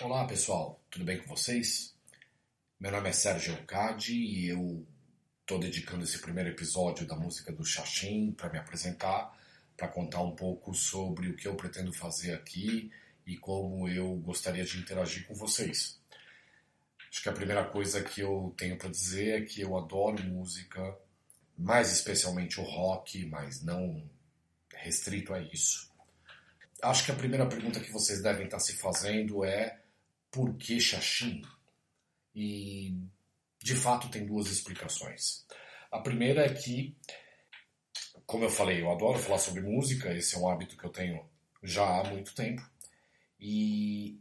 Olá pessoal, tudo bem com vocês? Meu nome é Sérgio Eucadi e eu estou dedicando esse primeiro episódio da música do Xaxim para me apresentar, para contar um pouco sobre o que eu pretendo fazer aqui e como eu gostaria de interagir com vocês. Acho que a primeira coisa que eu tenho para dizer é que eu adoro música, mais especialmente o rock, mas não restrito a isso. Acho que a primeira pergunta que vocês devem estar se fazendo é por que Xaxim? E de fato tem duas explicações. A primeira é que, como eu falei, eu adoro falar sobre música, esse é um hábito que eu tenho já há muito tempo. E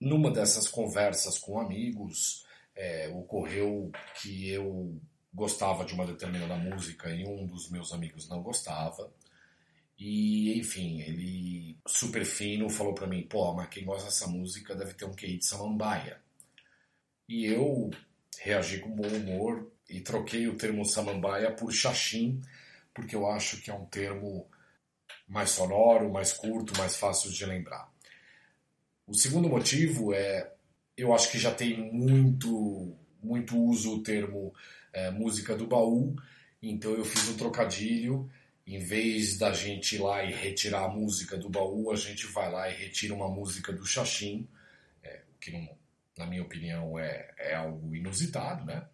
numa dessas conversas com amigos, é, ocorreu que eu gostava de uma determinada música e um dos meus amigos não gostava. E, enfim, ele, super fino, falou para mim: pô, mas quem gosta dessa música deve ter um QI de samambaia. E eu reagi com bom humor e troquei o termo samambaia por xaxim, porque eu acho que é um termo mais sonoro, mais curto, mais fácil de lembrar. O segundo motivo é, eu acho que já tem muito, muito uso o termo é, música do baú, então eu fiz um trocadilho em vez da gente ir lá e retirar a música do baú, a gente vai lá e retira uma música do Xaxim, é, que não, na minha opinião é, é algo inusitado, né?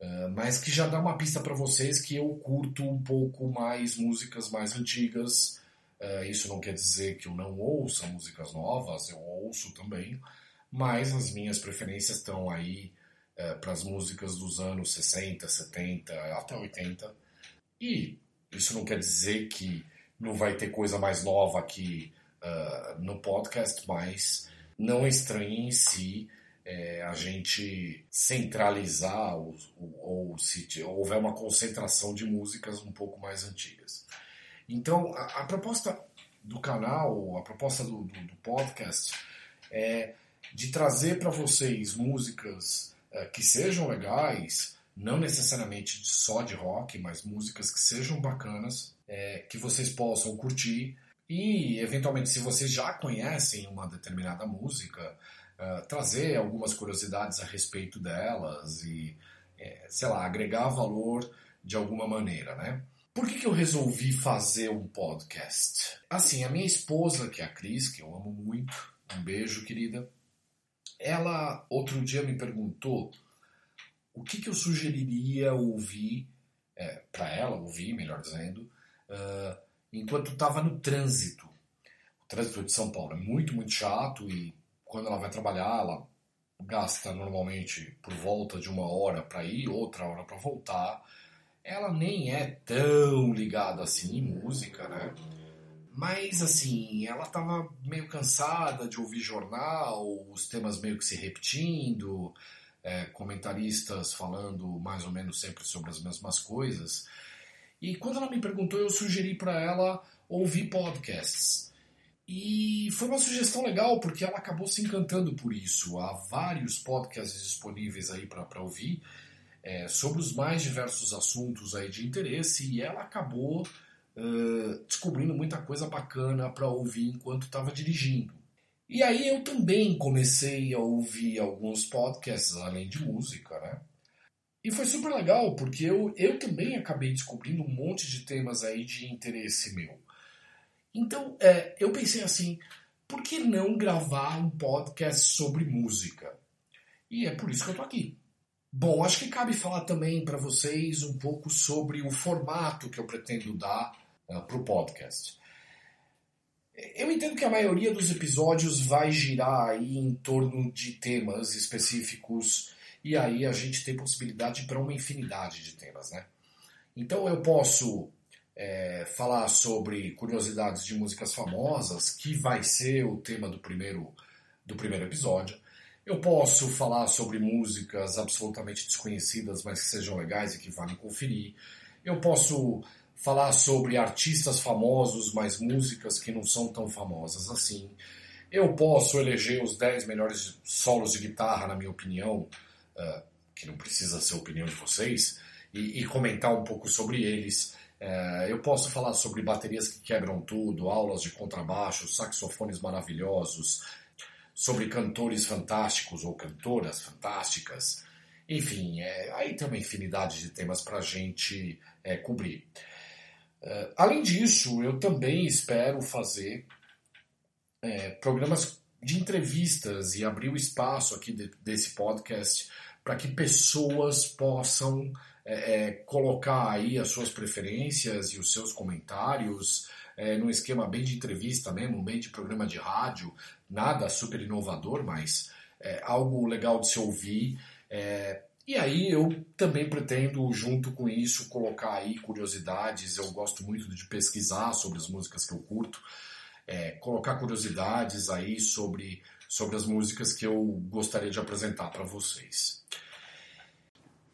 Uh, mas que já dá uma pista para vocês que eu curto um pouco mais músicas mais antigas. Uh, isso não quer dizer que eu não ouça músicas novas, eu ouço também, mas as minhas preferências estão aí uh, para as músicas dos anos 60, 70 até 80. E isso não quer dizer que não vai ter coisa mais nova aqui uh, no podcast, mas não estranhe em si é, a gente centralizar ou, ou, se houver uma concentração de músicas um pouco mais antigas. Então, a, a proposta do canal, a proposta do, do, do podcast é de trazer para vocês músicas uh, que sejam legais, não necessariamente só de rock, mas músicas que sejam bacanas, é, que vocês possam curtir e, eventualmente, se vocês já conhecem uma determinada música, uh, trazer algumas curiosidades a respeito delas e, é, sei lá, agregar valor de alguma maneira, né? Por que, que eu resolvi fazer um podcast? Assim, a minha esposa, que é a Cris, que eu amo muito, um beijo, querida, ela outro dia me perguntou o que, que eu sugeriria ouvir, é, para ela ouvir, melhor dizendo, uh, enquanto estava no trânsito. O trânsito de São Paulo é muito, muito chato e quando ela vai trabalhar, ela gasta normalmente por volta de uma hora para ir, outra hora para voltar. Ela nem é tão ligada assim em música, né? Mas assim, ela estava meio cansada de ouvir jornal, os temas meio que se repetindo é, comentaristas falando mais ou menos sempre sobre as mesmas coisas. E quando ela me perguntou, eu sugeri para ela ouvir podcasts. E foi uma sugestão legal, porque ela acabou se encantando por isso. Há vários podcasts disponíveis aí para ouvir é, sobre os mais diversos assuntos aí de interesse e ela acabou uh, descobrindo muita coisa bacana para ouvir enquanto estava dirigindo. E aí eu também comecei a ouvir alguns podcasts além de música, né? E foi super legal, porque eu, eu também acabei descobrindo um monte de temas aí de interesse meu. Então, é, eu pensei assim, por que não gravar um podcast sobre música? E é por isso que eu tô aqui. Bom, acho que cabe falar também para vocês um pouco sobre o formato que eu pretendo dar uh, para o podcast. Eu entendo que a maioria dos episódios vai girar aí em torno de temas específicos e aí a gente tem possibilidade para uma infinidade de temas, né? Então eu posso é, falar sobre curiosidades de músicas famosas, que vai ser o tema do primeiro, do primeiro episódio. Eu posso falar sobre músicas absolutamente desconhecidas, mas que sejam legais e que valem conferir. Eu posso falar sobre artistas famosos, mas músicas que não são tão famosas assim. Eu posso eleger os 10 melhores solos de guitarra, na minha opinião, uh, que não precisa ser a opinião de vocês, e, e comentar um pouco sobre eles. Uh, eu posso falar sobre baterias que quebram tudo, aulas de contrabaixo, saxofones maravilhosos, sobre cantores fantásticos ou cantoras fantásticas. Enfim, é, aí tem uma infinidade de temas para a gente é, cobrir. Uh, além disso, eu também espero fazer é, programas de entrevistas e abrir o espaço aqui de, desse podcast para que pessoas possam é, colocar aí as suas preferências e os seus comentários é, num esquema bem de entrevista mesmo, bem de programa de rádio, nada super inovador, mas é, algo legal de se ouvir. É, e aí eu também pretendo, junto com isso, colocar aí curiosidades. Eu gosto muito de pesquisar sobre as músicas que eu curto, é, colocar curiosidades aí sobre, sobre as músicas que eu gostaria de apresentar para vocês.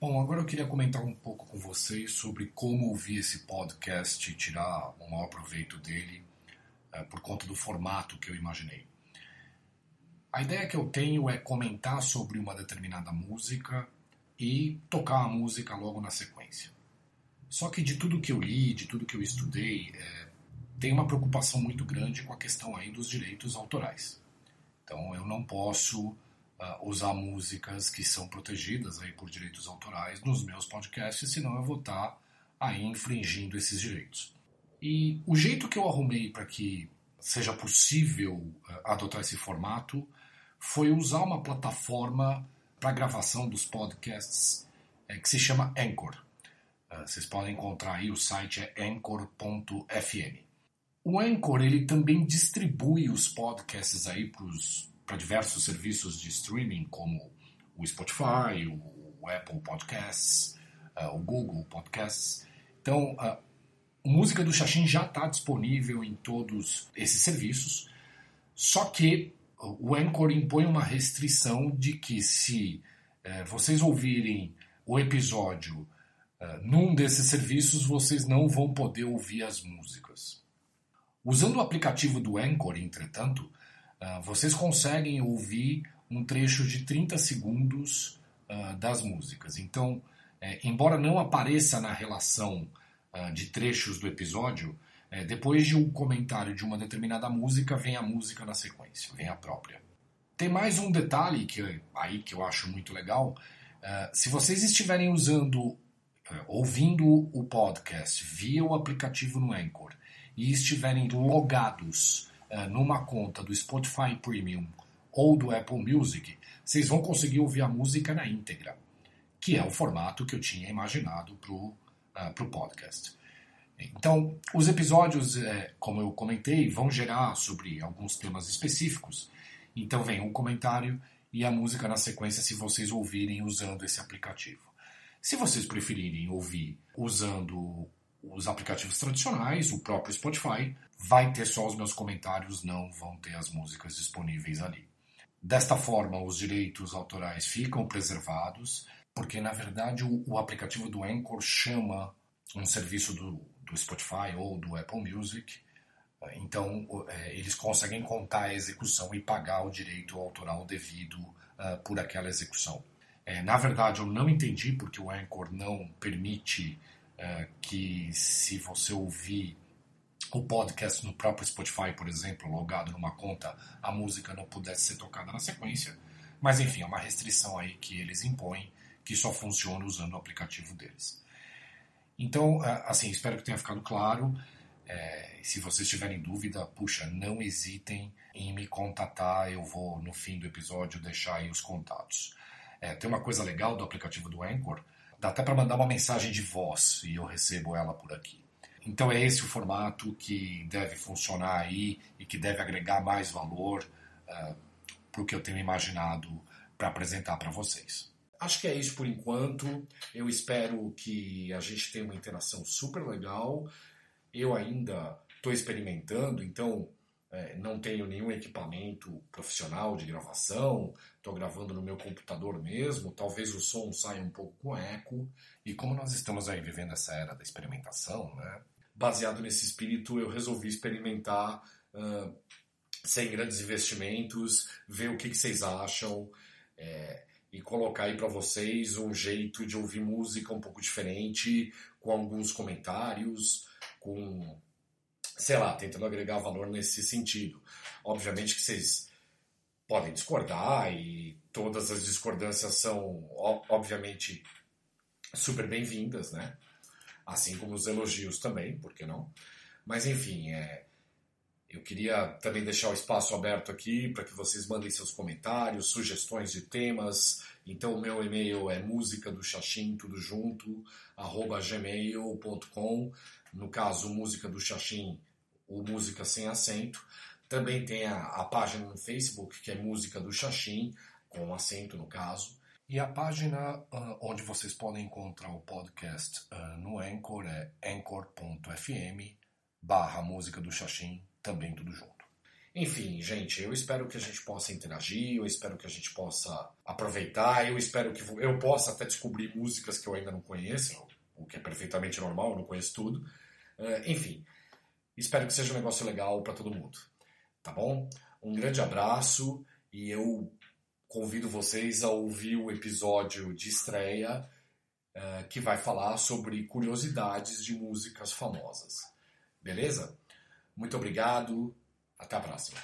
Bom, agora eu queria comentar um pouco com vocês sobre como ouvir esse podcast e tirar o maior proveito dele é, por conta do formato que eu imaginei. A ideia que eu tenho é comentar sobre uma determinada música e tocar a música logo na sequência. Só que de tudo que eu li, de tudo que eu estudei, é, tem uma preocupação muito grande com a questão aí dos direitos autorais. Então eu não posso uh, usar músicas que são protegidas aí por direitos autorais nos meus podcasts, senão eu vou estar aí infringindo esses direitos. E o jeito que eu arrumei para que seja possível uh, adotar esse formato foi usar uma plataforma para gravação dos podcasts uh, que se chama Anchor. vocês podem encontrar aí, o site é anchor.fm. O Anchor ele também distribui os podcasts aí para os para diversos serviços de streaming como o Spotify, o, Apple Podcasts, uh, o Google Podcasts. Então, a música do Xaxim já está disponível em todos esses serviços, só que o Anchor impõe uma restrição de que se uh, vocês ouvirem o episódio uh, num desses serviços, vocês não vão poder ouvir as músicas. Usando o aplicativo do Anchor, entretanto, ah, vocês conseguem ouvir um trecho de 30 segundos das músicas. Então, é, embora não apareça na relação de trechos do episódio, é, depois de um comentário de uma determinada música, vem a música na sequência, vem a própria. Tem mais um detalhe que aí que eu acho muito legal. se vocês estiverem usando, ouvindo o podcast via o aplicativo no Anchor e estiverem logados é, numa conta do Spotify Premium ou do Apple Music, vocês vão conseguir ouvir a música na íntegra, que é o formato que eu tinha imaginado para o uh, podcast. Então, os episódios, é, como eu comentei, vão gerar sobre alguns temas específicos. Então, vem um comentário e a música na sequência, se vocês ouvirem usando esse aplicativo. Se vocês preferirem ouvir usando os aplicativos tradicionais, o próprio Spotify, vai ter só os meus comentários, não vão ter as músicas disponíveis ali. Desta forma, os direitos autorais ficam preservados, porque na verdade o, o aplicativo do Anchor chama um serviço do, do Spotify ou do Apple Music, então é, eles conseguem contar a execução e pagar o direito autoral devido uh, por aquela execução. É, na verdade, eu não entendi porque o Anchor não permite que, se você ouvir o podcast no próprio Spotify, por exemplo, logado numa conta, a música não pudesse ser tocada na sequência. Mas enfim, é uma restrição aí que eles impõem, que só funciona usando o aplicativo deles. Então, assim, espero que tenha ficado claro. É, se vocês tiverem dúvida, puxa, não hesitem em me contatar. Eu vou, no fim do episódio, deixar aí os contatos. É, tem uma coisa legal do aplicativo do Anchor, dá até para mandar uma mensagem de voz e eu recebo ela por aqui. Então é esse o formato que deve funcionar aí e que deve agregar mais valor uh, eh, para o que eu tenho imaginado para apresentar para vocês. Acho que é isso por enquanto. Eu espero que a gente tenha uma interação super legal. Eu ainda estou experimentando, então é, não tenho nenhum equipamento profissional de gravação, estou gravando no meu computador mesmo, talvez o som saia um pouco com eco. E como nós estamos aí vivendo essa era da experimentação, né, baseado nesse espírito, eu resolvi experimentar uh, sem grandes investimentos, ver o que, que vocês acham é, e colocar aí para vocês um jeito de ouvir música um pouco diferente, com alguns comentários, com sei lá, tentando agregar valor nesse sentido. Obviamente que vocês podem discordar e todas as discordâncias são, obviamente, super bem-vindas, né? Assim como os elogios também, por que não? Mas enfim, é, eu queria também deixar o espaço aberto aqui para que vocês mandem seus comentários, sugestões de temas. Então, o meu e-mail é música do Xaxim, tudo junto, arroba gmail.com. No caso, música do Xaxim, o música sem acento. Também tem a, a página no Facebook, que é Música do Xaxim, com acento no caso. E a página uh, onde vocês podem encontrar o podcast uh, no Anchor é anchor.fm barra música do Xaxim também tudo junto. Enfim, gente, eu espero que a gente possa interagir, eu espero que a gente possa aproveitar, eu espero que eu possa até descobrir músicas que eu ainda não conheço, o que é perfeitamente normal, eu não conheço tudo. Uh, enfim, espero que seja um negócio legal para todo mundo. Tá bom? Um grande abraço e eu convido vocês a ouvir o episódio de estreia uh, que vai falar sobre curiosidades de músicas famosas. Beleza? Muito obrigado. Até a próxima.